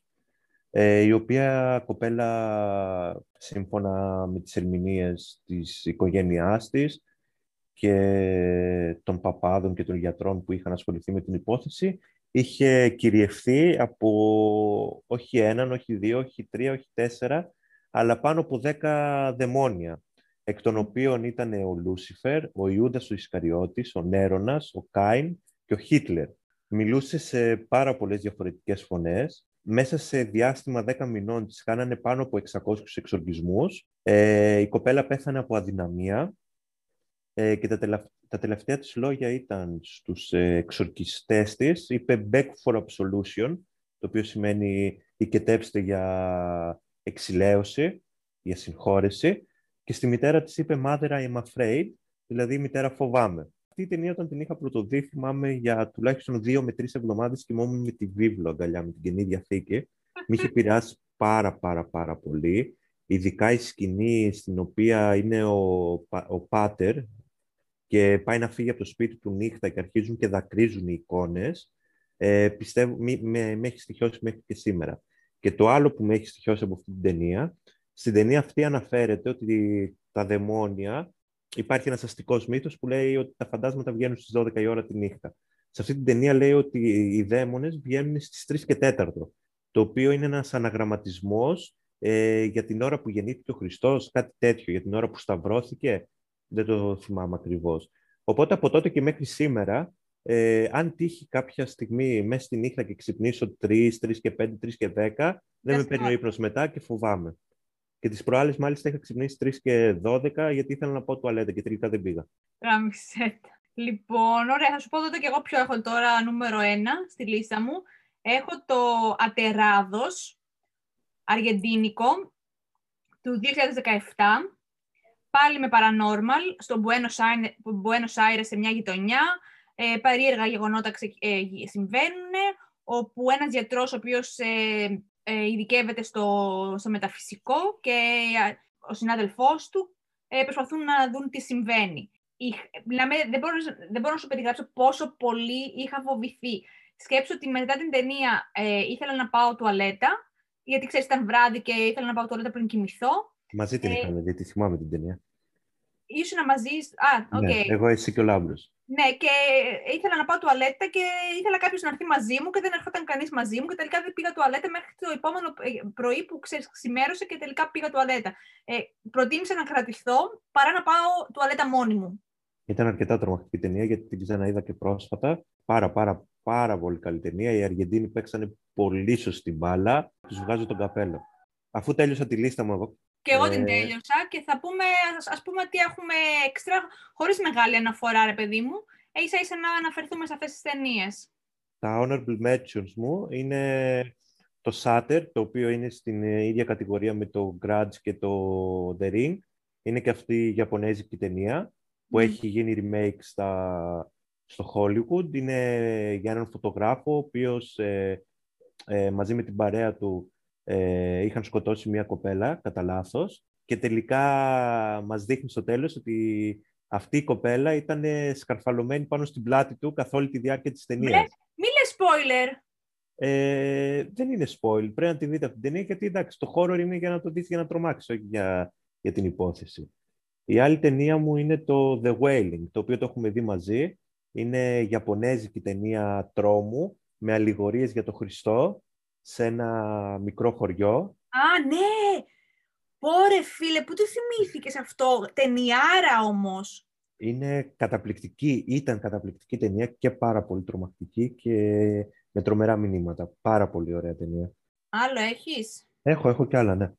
ε, η οποία κοπέλα, σύμφωνα με τις ερμηνείες της οικογένειάς της και των παπάδων και των γιατρών που είχαν ασχοληθεί με την υπόθεση, είχε κυριευθεί από όχι έναν, όχι δύο, όχι τρία, όχι τέσσερα, αλλά πάνω από δέκα δαιμόνια εκ των οποίων ήταν ο Λούσιφερ, ο Ιούδας ο Ισκαριώτης, ο Νέρονας, ο Κάιν και ο Χίτλερ. Μιλούσε σε πάρα πολλές διαφορετικές φωνές. Μέσα σε διάστημα 10 μηνών της κάνανε πάνω από 600 εξοργισμούς. Ε, η κοπέλα πέθανε από αδυναμία ε, και τα, τα τελευταία της λόγια ήταν στους ε, εξορκιστές της. Είπε «back for absolution», το οποίο σημαίνει «οικετεύστε για εξηλαίωση», για συγχώρεση και στη μητέρα της είπε «Mother, I am afraid», δηλαδή «Μητέρα, φοβάμαι». Αυτή η ταινία όταν την είχα πρωτοδεί, θυμάμαι για τουλάχιστον δύο με τρεις εβδομάδες κοιμόμουν με τη βίβλο αγκαλιά, με την Καινή Διαθήκη. Με είχε πειράσει πάρα πάρα πάρα πολύ. Ειδικά η σκηνή στην οποία είναι ο, ο Πάτερ και πάει να φύγει από το σπίτι του νύχτα και αρχίζουν και δακρύζουν οι εικόνες. Ε, πιστεύω, με, με, με έχει στοιχειώσει μέχρι και σήμερα. Και το άλλο που με έχει στοιχειώσει από αυτή την ταινία στην ταινία αυτή αναφέρεται ότι τα δαιμόνια, υπάρχει ένας αστικός μύθος που λέει ότι τα φαντάσματα βγαίνουν στις 12 η ώρα τη νύχτα. Σε αυτή την ταινία λέει ότι οι δαίμονες βγαίνουν στις 3 και 4, το οποίο είναι ένας αναγραμματισμός ε, για την ώρα που γεννήθηκε ο Χριστός, κάτι τέτοιο, για την ώρα που σταυρώθηκε, δεν το θυμάμαι ακριβώς. Οπότε από τότε και μέχρι σήμερα, ε, αν τύχει κάποια στιγμή μέσα στη νύχτα και ξυπνήσω 3, 3 και 5, 3 και 10, δεν με παίρνει ο ύπνος μετά και φοβάμαι. Και τις προάλλες, μάλιστα, είχα ξυπνήσει 3 και 12 γιατί ήθελα να πάω τουαλέτα και τελικά δεν πήγα. Ραμισέτα. Λοιπόν, ωραία, θα σου πω τότε και εγώ ποιο έχω τώρα νούμερο 1 στη λίστα μου. Έχω το Ατεράδος, αργεντίνικο, του 2017. Πάλι με Paranormal, στο Buenos Aires, σε μια γειτονιά. Ε, περίεργα γεγονότα ε, συμβαίνουν, όπου ένας γιατρός ο οποίος ε, ε, ειδικεύεται στο, στο μεταφυσικό και ο συνάδελφός του ε, προσπαθούν να δουν τι συμβαίνει. μιλάμε, δεν, μπορώ, δεν μπορώ να σου περιγράψω πόσο πολύ είχα φοβηθεί. Σκέψω ότι μετά την ταινία ε, ήθελα να πάω τουαλέτα, γιατί ξέρεις ήταν βράδυ και ήθελα να πάω τουαλέτα πριν κοιμηθώ. Μαζί την ε, είχαμε δει, τη θυμάμαι την ταινία. Ήσουν μαζί. Α, OK. Okay. Ναι, εγώ εσύ και ο Λάμπρος. Ναι, και ήθελα να πάω τουαλέτα και ήθελα κάποιος να έρθει μαζί μου και δεν έρχονταν κανείς μαζί μου και τελικά δεν πήγα τουαλέτα μέχρι το επόμενο ε, πρωί που ξέρεις, ξημέρωσε και τελικά πήγα τουαλέτα. Ε, προτίμησα να κρατηθώ παρά να πάω τουαλέτα μόνη μου. Ήταν αρκετά τρομακτική ταινία γιατί την ξαναείδα και πρόσφατα. Πάρα, πάρα, πάρα πολύ καλή ταινία. Οι Αργεντίνοι παίξανε πολύ σωστή μπάλα. Τους βγάζω το καπέλο. Αφού τέλειωσα τη λίστα μου εγώ, και εγώ την ε, τέλειωσα και θα πούμε, ας, πούμε ότι έχουμε έξτρα, χωρίς μεγάλη αναφορά, ρε παιδί μου, ίσα ίσα να αναφερθούμε σε αυτές τις ταινίες. Τα honorable mentions μου είναι το Satter, το οποίο είναι στην ίδια κατηγορία με το Grudge και το The Ring. Είναι και αυτή η Ιαπωνέζικη ταινία που έχει γίνει remake στα, στο Hollywood. Είναι για έναν φωτογράφο, ο οποίος ε, ε, μαζί με την παρέα του ε, είχαν σκοτώσει μια κοπέλα κατά λάθος. και τελικά μας δείχνει στο τέλος ότι αυτή η κοπέλα ήταν σκαρφαλωμένη πάνω στην πλάτη του καθ' όλη τη διάρκεια της ταινίας. Μη λες spoiler! Ε, δεν είναι spoil. Πρέπει να τη δείτε αυτή την ταινία, γιατί εντάξει, το χώρο είναι για να το δεις για να τρομάξεις, όχι για, για την υπόθεση. Η άλλη ταινία μου είναι το The Wailing, το οποίο το έχουμε δει μαζί. Είναι Ιαπωνέζικη ταινία τρόμου, με αλληγορίες για τον Χριστό, σε ένα μικρό χωριό. Α, ναι! Πόρε φίλε, πού το θυμήθηκες αυτό, ταινιάρα όμως. Είναι καταπληκτική, ήταν καταπληκτική ταινία και πάρα πολύ τρομακτική και με τρομερά μηνύματα. Πάρα πολύ ωραία ταινία. Άλλο έχεις; Έχω, έχω κι άλλα, ναι.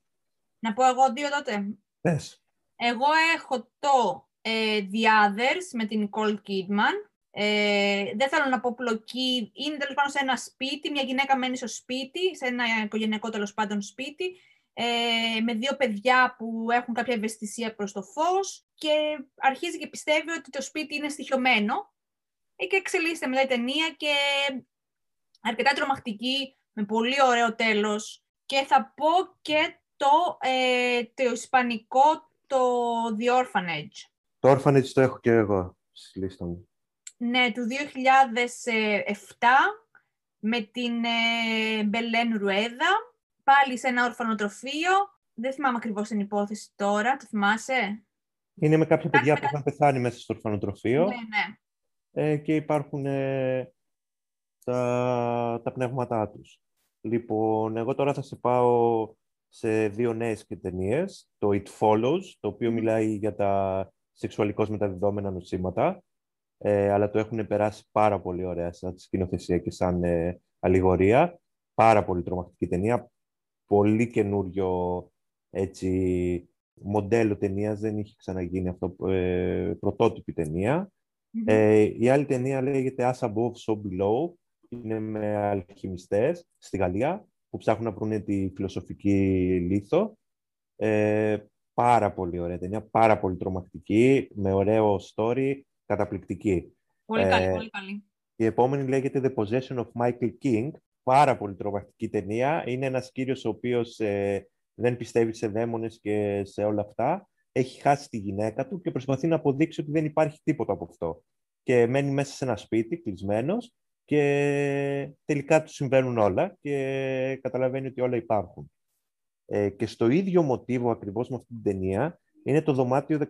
Να πω εγώ δύο τότε. Πες. Εγώ έχω το ε, The Others με την Nicole Kidman. Ε, δεν θέλω να πω πλοκή. Είναι τέλος πάντων σε ένα σπίτι, μια γυναίκα μένει στο σπίτι, σε ένα οικογενειακό τέλος πάντων σπίτι, ε, με δύο παιδιά που έχουν κάποια ευαισθησία προς το φως και αρχίζει και πιστεύει ότι το σπίτι είναι στοιχειωμένο ε, και εξελίσσεται μετά η ταινία και αρκετά τρομακτική, με πολύ ωραίο τέλος και θα πω και το, ε, το ισπανικό, το The Orphanage. Το Orphanage το έχω και εγώ στη λίστα μου. Ναι, του 2007 με την ε, Μπελέν Ρουέδα, πάλι σε ένα ορφανοτροφείο. Δεν θυμάμαι ακριβώς την υπόθεση τώρα, το θυμάσαι; Είναι με κάποια παιδιά που είχαν πεθάνει μέσα στο ορφανοτροφείο. Ναι, ναι. Ε, και υπάρχουν ε, τα, τα πνεύματά τους. Λοιπόν, εγώ τώρα θα σε πάω σε δύο νέες και ταινίες. Το It Follows, το οποίο μιλάει για τα σεξουαλικώς μεταδιδόμενα νοσήματα, ε, αλλά το έχουν περάσει πάρα πολύ ωραία σαν σκηνοθεσία και σαν ε, αλληγορία. Πάρα πολύ τρομακτική ταινία. Πολύ καινούριο έτσι, μοντέλο ταινίας. Δεν είχε ξαναγίνει αυτό. Ε, πρωτότυπη Ε, η άλλη ταινία λέγεται As Above, So Below. Είναι με αλχημιστές στη Γαλλία που ψάχνουν να βρουν τη φιλοσοφική λίθο. Ε, πάρα πολύ ωραία ταινία, πάρα πολύ τρομακτική, με ωραίο story, καταπληκτική. Πολύ καλή, ε, πολύ καλή. Η επόμενη λέγεται The Possession of Michael King. Πάρα πολύ τρομακτική ταινία. Είναι ένας κύριος ο οποίος ε, δεν πιστεύει σε δαίμονες και σε όλα αυτά. Έχει χάσει τη γυναίκα του και προσπαθεί να αποδείξει ότι δεν υπάρχει τίποτα από αυτό. Και μένει μέσα σε ένα σπίτι, κλεισμένος, και τελικά του συμβαίνουν όλα και καταλαβαίνει ότι όλα υπάρχουν. Ε, και στο ίδιο μοτίβο ακριβώς με αυτή την ταινία είναι το δωμάτιο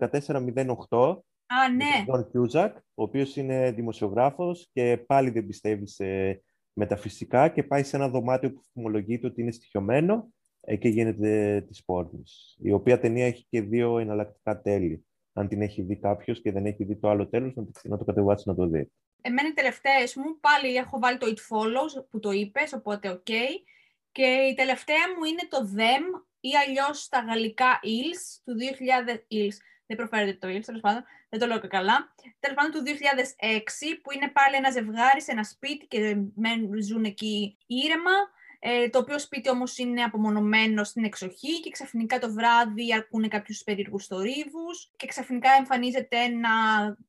1408 Α, ναι. Τον Κιούζακ, ο οποίος είναι δημοσιογράφος και πάλι δεν πιστεύει σε μεταφυσικά και πάει σε ένα δωμάτιο που φημολογείται ότι είναι στοιχειωμένο ε, και γίνεται της πόρνης. Η οποία ταινία έχει και δύο εναλλακτικά τέλη. Αν την έχει δει κάποιος και δεν έχει δει το άλλο τέλος, να, να το κατεβάσεις να το δεις. Εμένα οι τελευταίες μου, πάλι έχω βάλει το It Follows που το είπες, οπότε οκ. Και η τελευταία μου είναι το Them ή αλλιώς στα γαλλικά Ils του 2000 Ils δεν προφέρεται το Ils, τέλος πάντων, δεν το λέω και καλά. Τέλος πάντων, του 2006, που είναι πάλι ένα ζευγάρι σε ένα σπίτι και ζουν εκεί ήρεμα. Ε, το οποίο σπίτι όμως είναι απομονωμένο στην εξοχή και ξαφνικά το βράδυ ακούνε κάποιους περίεργους θορύβους και ξαφνικά εμφανίζεται ένα,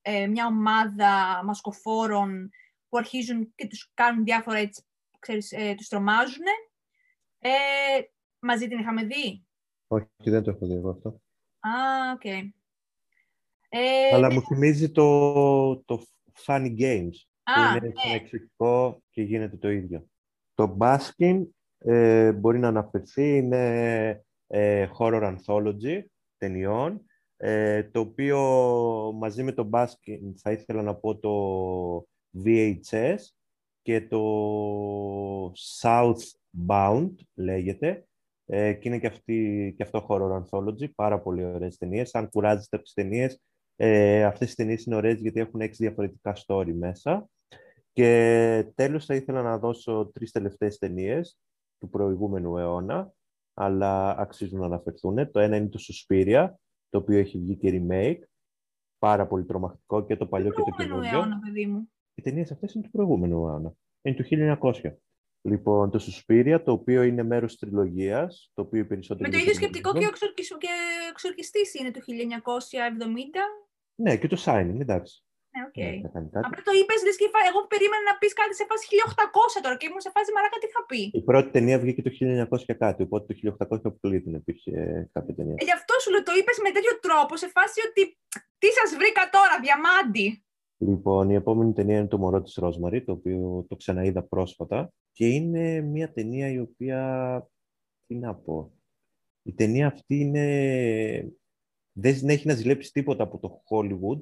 ε, μια ομάδα μασκοφόρων που αρχίζουν και τους κάνουν διάφορα έτσι, ξέρεις, ε, τους τρομάζουν. Ε, μαζί την είχαμε δει; Όχι, δεν το έχω δει εγώ αυτό. Α, OK. Okay. Ε, Αλλά μου θυμίζει το, το Funny Games, Α, που είναι ναι. εξοχικό και γίνεται το ίδιο. Το Baskin ε, μπορεί να αναφερθεί, είναι ε, horror anthology ταινιών, ε, το οποίο μαζί με το Baskin θα ήθελα να πω το VHS και το Southbound λέγεται, ε, και είναι και, αυτή, και αυτό horror anthology, πάρα πολύ ωραίες ταινίες. Αν κουράζεστε από τις ταινίες, ε, αυτές οι ταινίες είναι ωραίες γιατί έχουν έξι διαφορετικά story μέσα. Και τέλος θα ήθελα να δώσω τρεις τελευταίες ταινίες του προηγούμενου αιώνα, αλλά αξίζουν να αναφερθούν. Το ένα είναι το Suspiria, το οποίο έχει βγει και remake, πάρα πολύ τρομακτικό και το παλιό και το καινούργιο. αιώνα, παιδί μου. Οι ταινίες αυτές είναι του προηγούμενου αιώνα. Είναι του 1900. Λοιπόν, το Suspiria, το οποίο είναι μέρος της τριλογίας, το οποίο περισσότερο... Με το ίδιο σκεπτικό και ο εξορκιστής είναι του 1970. Ναι, και το Shining, εντάξει. Ναι, οκ. Ναι, θα κάνει κάτι. Απλά το είπες, λες και φα- εγώ περίμενα να πεις κάτι σε φάση 1800 τώρα και ήμουν σε φάση μαλάκα τι θα πει; Η πρώτη ταινία βγήκε το 1900 και κάτι, οπότε το 1800 αποκλείται να υπήρχε κάποια ταινία. Ε, γι' αυτό σου λέω, το είπες με τέτοιο τρόπο, σε φάση ότι τι σας βρήκα τώρα, διαμάντι. Λοιπόν, η επόμενη ταινία είναι το μωρό της Ρόσμαρη, το οποίο το ξαναείδα πρόσφατα και είναι μια ταινία η οποία, τι να πω, η ταινία αυτή είναι, δεν έχει να ζηλέψει τίποτα από το Hollywood,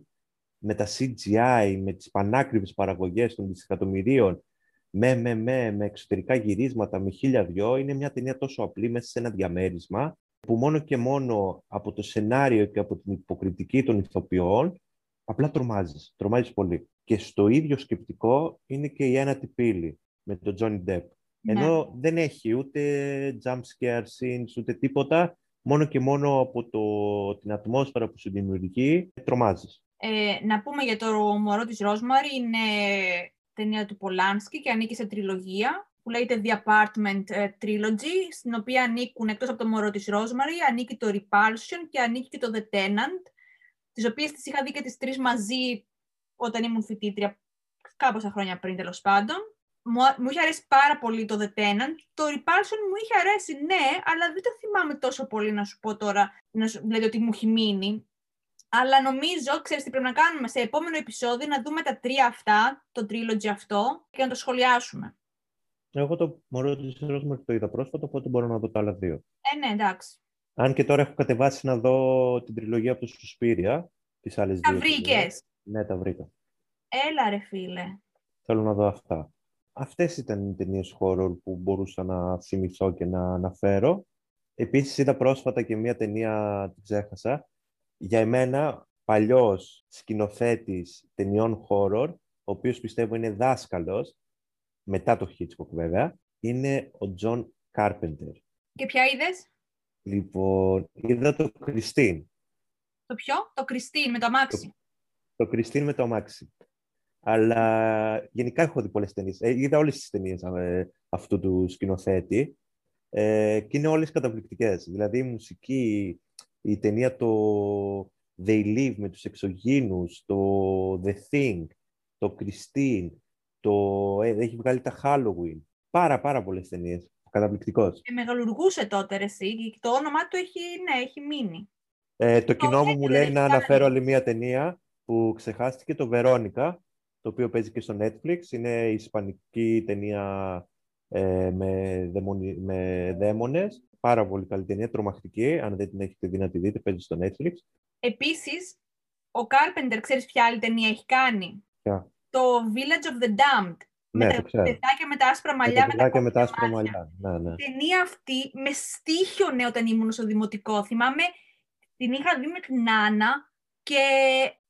με τα CGI, με τις πανάκριβες παραγωγές των δισεκατομμυρίων, με, με, με, με εξωτερικά γυρίσματα, με χίλια δυο, είναι μια ταινία τόσο απλή μέσα σε ένα διαμέρισμα, που μόνο και μόνο από το σενάριο και από την υποκριτική των ηθοποιών απλά τρομάζεις, τρομάζεις πολύ. Και στο ίδιο σκεπτικό είναι και η ένατη πύλη με τον Johnny Depp. Ενώ δεν έχει ούτε jump scare scenes, ούτε τίποτα, μόνο και μόνο από το, την ατμόσφαιρα που σου δημιουργεί, τρομάζεις. Ε, να πούμε για το μωρό της Ρόσμαρη, είναι ταινία του Πολάνσκι και ανήκει σε τριλογία που λέγεται The Apartment ε, Trilogy, στην οποία ανήκουν εκτός από το μωρό της Ρόσμαρη, ανήκει το Repulsion και ανήκει και το The Tenant, τις οποίες τις είχα δει και τις τρεις μαζί όταν ήμουν φοιτήτρια κάμποσα χρόνια πριν τέλος πάντων. Μου, μου είχε αρέσει πάρα πολύ το The Tenant. Το Repulsion μου είχε αρέσει, ναι, αλλά δεν το θυμάμαι τόσο πολύ να σου πω τώρα, να σου, δηλαδή ότι μου έχει μείνει. Αλλά νομίζω, ξέρεις τι πρέπει να κάνουμε σε επόμενο επεισόδιο, να δούμε τα τρία αυτά, το trilogy αυτό, και να το σχολιάσουμε. Εγώ το μωρό της Ρόσμαρη το είδα πρόσφατα, οπότε μπορώ να δω τα άλλα δύο. Ε, ναι, εντάξει. Αν και τώρα έχω κατεβάσει να δω την τριλογία από το Σουσπίρια, τις άλλες Τα δύο. ταινίες. βρήκες. Ναι, τα βρήκα. Έλα ρε φίλε. Θέλω να δω αυτά. Αυτές ήταν οι ταινίες horror που μπορούσα να θυμηθώ και να αναφέρω. Επίσης είδα πρόσφατα και μία ταινία, την ξέχασα, για εμένα παλιός σκηνοθέτης ταινιών horror, ο οποίος πιστεύω είναι δάσκαλος, μετά το Hitchcock βέβαια, είναι ο John Carpenter. Και ποια είδες; Λοιπόν, είδα το Christine. Το ποιο; Το Κριστίν με το αμάξι. Το Christine με το αμάξι. Αλλά γενικά έχω δει πολλές ταινίες. Ε, είδα όλες τις ταινίες ε, αυτού του σκηνοθέτη ε, και είναι όλες καταπληκτικές. Δηλαδή η μουσική, η ταινία το They Live με τους εξωγήινους, το The Thing, το Christine, το, ε, έχει βγάλει τα Halloween. Πάρα πάρα πολλές ταινίες. Καταπληκτικός. Και μεγαλουργούσε τότε ρε εσύ. και Το όνομά του έχει, ναι, έχει μείνει. Ε, το κοινό μου έτσι μου δεν λέει έχει να κάνει. αναφέρω άλλη μία ταινία που ξεχάστηκε, το Βερόνικα, το οποίο παίζει και στο Netflix. Είναι η ισπανική ταινία ε, με, δαιμονι... με δαίμονες. Πάρα πολύ καλή ταινία, τρομακτική. Αν δεν την έχετε δει να τη δείτε, παίζει στο Netflix. Επίσης, ο Κάρπεντερ, ξέρεις ποια άλλη ταινία έχει κάνει; Ποια; Το Village of the Damned. Ναι, με το τα ξέρω. παιδάκια με τα άσπρα Με μαλλιά. τα με τα παιδάκια με τα κόκκινα άσπρα μάτια. μαλλιά. Ναι, ναι. Η ταινία αυτή με στήχιωνε όταν ήμουν στο δημοτικό. Θυμάμαι, την είχα δει με την Νάνα και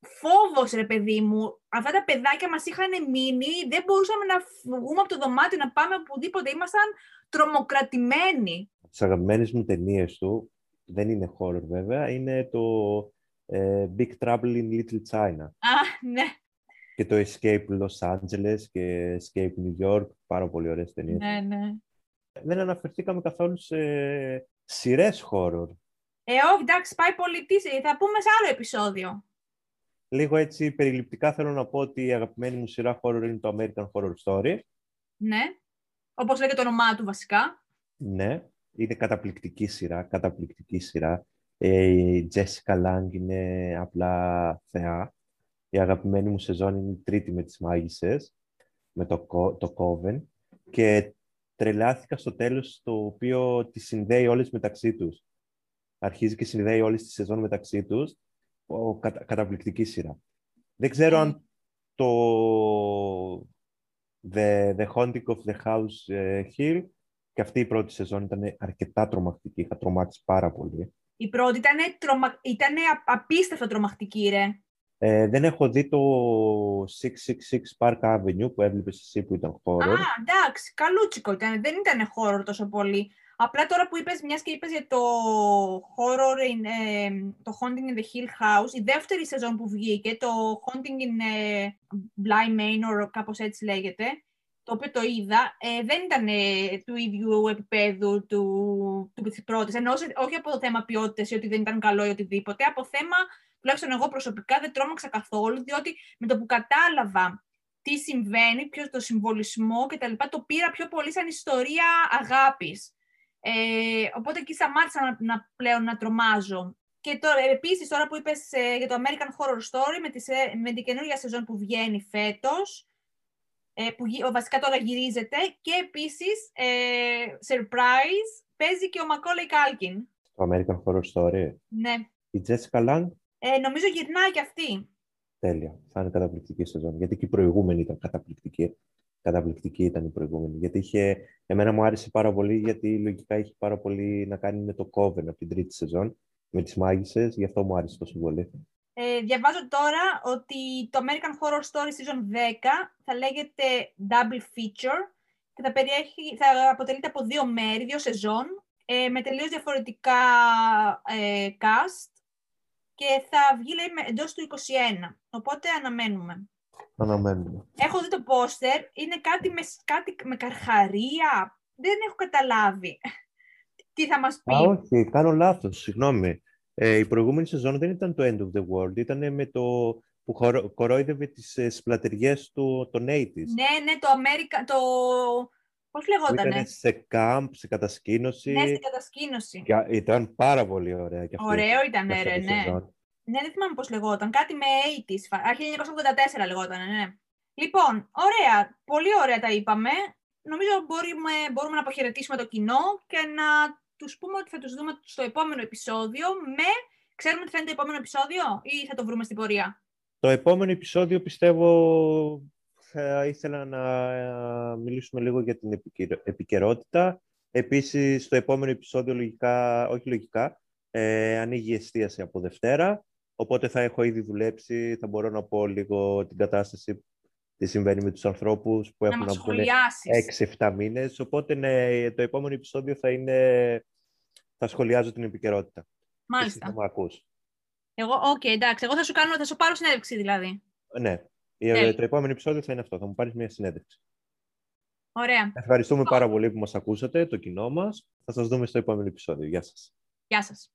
φόβος ρε παιδί μου. Αυτά τα παιδάκια μας είχαν μείνει, δεν μπορούσαμε να βγούμε από το δωμάτιο, να πάμε οπουδήποτε. Ήμασταν τρομοκρατημένοι. τις αγαπημένες μου ταινίες του, δεν είναι horror βέβαια, είναι το ε, Big Trouble in Little China Α, ναι, και το Escape Los Angeles και Escape New York, πάρα πολύ ωραίες ταινίες. ναι, ναι. Δεν αναφερθήκαμε καθόλου σε σειρές horror. Ε, όχι, εντάξει, πάει πολύ. Τι, θα πούμε σε άλλο επεισόδιο. Λίγο έτσι περιληπτικά θέλω να πω ότι η αγαπημένη μου σειρά horror είναι το American Horror Story. Ναι. Όπως λέγεται το όνομά του βασικά. Ναι, είναι καταπληκτική σειρά, καταπληκτική σειρά. Ε, η Jessica Lange είναι απλά θεά. Η αγαπημένη μου σεζόν είναι η τρίτη με τις μάγισσες, με το, Κο- το Coven. Και τρελάθηκα στο τέλος το οποίο τις συνδέει όλες μεταξύ τους. Αρχίζει και συνδέει όλες τις σεζόν μεταξύ τους. Ο, κατα, καταπληκτική σειρά. Δεν ξέρω Ε. αν το The, the Haunting of the House ε, Hill και αυτή η πρώτη σεζόν ήταν αρκετά τρομακτική. Είχα τρομάξει πάρα πολύ. Η πρώτη ήταν τρομα... ήτανε α- απίστευτα τρομακτική, ρε. Ε, δεν έχω δει το 666 Park Avenue που έβλεπες εσύ που ήταν Α, horror. εντάξει, καλούτσικο ήταν. Δεν ήταν horror τόσο πολύ. Απλά τώρα που είπες, μιας και είπες για το horror, in, ε, το Haunting in the Hill House, η δεύτερη σεζόν που βγήκε, το Haunting in ε, Bly Manor, κάπως έτσι λέγεται, το οποίο το είδα, ε, δεν ήταν ε, του ίδιου επίπεδου του, του της πρώτης. Ενώ όχι- όχι από το θέμα ποιότητας ή ότι δεν ήταν καλό ή οτιδήποτε, από θέμα τουλάχιστον εγώ προσωπικά δεν τρόμαξα καθόλου, διότι με το που κατάλαβα τι συμβαίνει, ποιος το συμβολισμό κτλ. Το πήρα πιο πολύ σαν ιστορία αγάπης. Ε, οπότε εκεί σταμάτησα να, να, πλέον να τρομάζω. Και τώρα, επίσης, τώρα που είπες ε, για το American Horror Story, με, τις, με την καινούργια σεζόν που βγαίνει φέτος, ε, που βασικά τώρα γυρίζεται, και επίσης, ε, surprise, παίζει και ο Macaulay Culkin. Το American Horror Story. Ναι. Η Jessica Lange. Ε, νομίζω γυρνάει και αυτή. Τέλεια. Θα είναι καταπληκτική σεζόν. Γιατί και η προηγούμενη ήταν καταπληκτική. Καταπληκτική ήταν η προηγούμενη. Γιατί είχε, εμένα μου άρεσε πάρα πολύ, γιατί λογικά είχε πάρα πολύ να κάνει με το Coven από την τρίτη σεζόν, με τις μάγισσες, γι' αυτό μου άρεσε τόσο πολύ. Ε, διαβάζω τώρα ότι το American Horror Story Season 10 θα λέγεται Double Feature και θα, περιέχει, θα αποτελείται από δύο μέρη, δύο σεζόν, ε, με τελείως διαφορετικά ε, cast και θα βγει λέει, εντός του 21. Οπότε αναμένουμε. Αναμένουμε. Έχω δει το πόστερ, είναι κάτι με, κάτι με καρχαρία. Δεν έχω καταλάβει τι θα μας πει; Α, όχι, κάνω λάθος, συγγνώμη. Ε, η προηγούμενη σεζόν δεν ήταν το End of the World, ήταν με το που χορο, κορόιδευε τις ε, σπλατεριές του, των 80's. Ναι, ναι, το Αμέρικα, το... Πώς λεγότανε. Ήταν σε κάμπ, σε κατασκήνωση. Ναι, σε κατασκήνωση. Και ήταν πάρα πολύ ωραία. Και αυτή, Ωραίο ήταν, ρε, ναι. Ναι, δεν θυμάμαι πώς λεγόταν. Κάτι με 80's. 1984 λεγόταν, ναι. Λοιπόν, ωραία. Πολύ ωραία τα είπαμε. Νομίζω μπορούμε, μπορούμε να αποχαιρετήσουμε το κοινό και να τους πούμε ότι θα τους δούμε στο επόμενο επεισόδιο με... Ξέρουμε τι θα είναι το επόμενο επεισόδιο ή θα το βρούμε στην πορεία; Το επόμενο επεισόδιο πιστεύω θα ήθελα να ε, μιλήσουμε λίγο για την επικαιρότητα. Επίσης, στο επόμενο επεισόδιο, λογικά, όχι λογικά, ε, ανοίγει η εστίαση από Δευτέρα, οπότε θα έχω ήδη δουλέψει, θα μπορώ να πω λίγο την κατάσταση τι συμβαίνει με τους ανθρώπους που έχουν να βγούνε 6-7 μήνες. Οπότε ναι, το επόμενο επεισόδιο θα είναι, θα σχολιάζω την επικαιρότητα. Μάλιστα. θα με ακούς. Εγώ, OK, okay, εντάξει. Εγώ θα σου, κάνω, θα σου πάρω συνέντευξη δηλαδή. Ναι. ναι. Το επόμενο επεισόδιο θα είναι αυτό. Θα μου πάρεις μια συνέντευξη. Ωραία. Ευχαριστούμε πάρα πολύ που μας ακούσατε, το κοινό μας. Θα σας δούμε στο επόμενο επεισόδιο. Γεια σας. Γεια σας.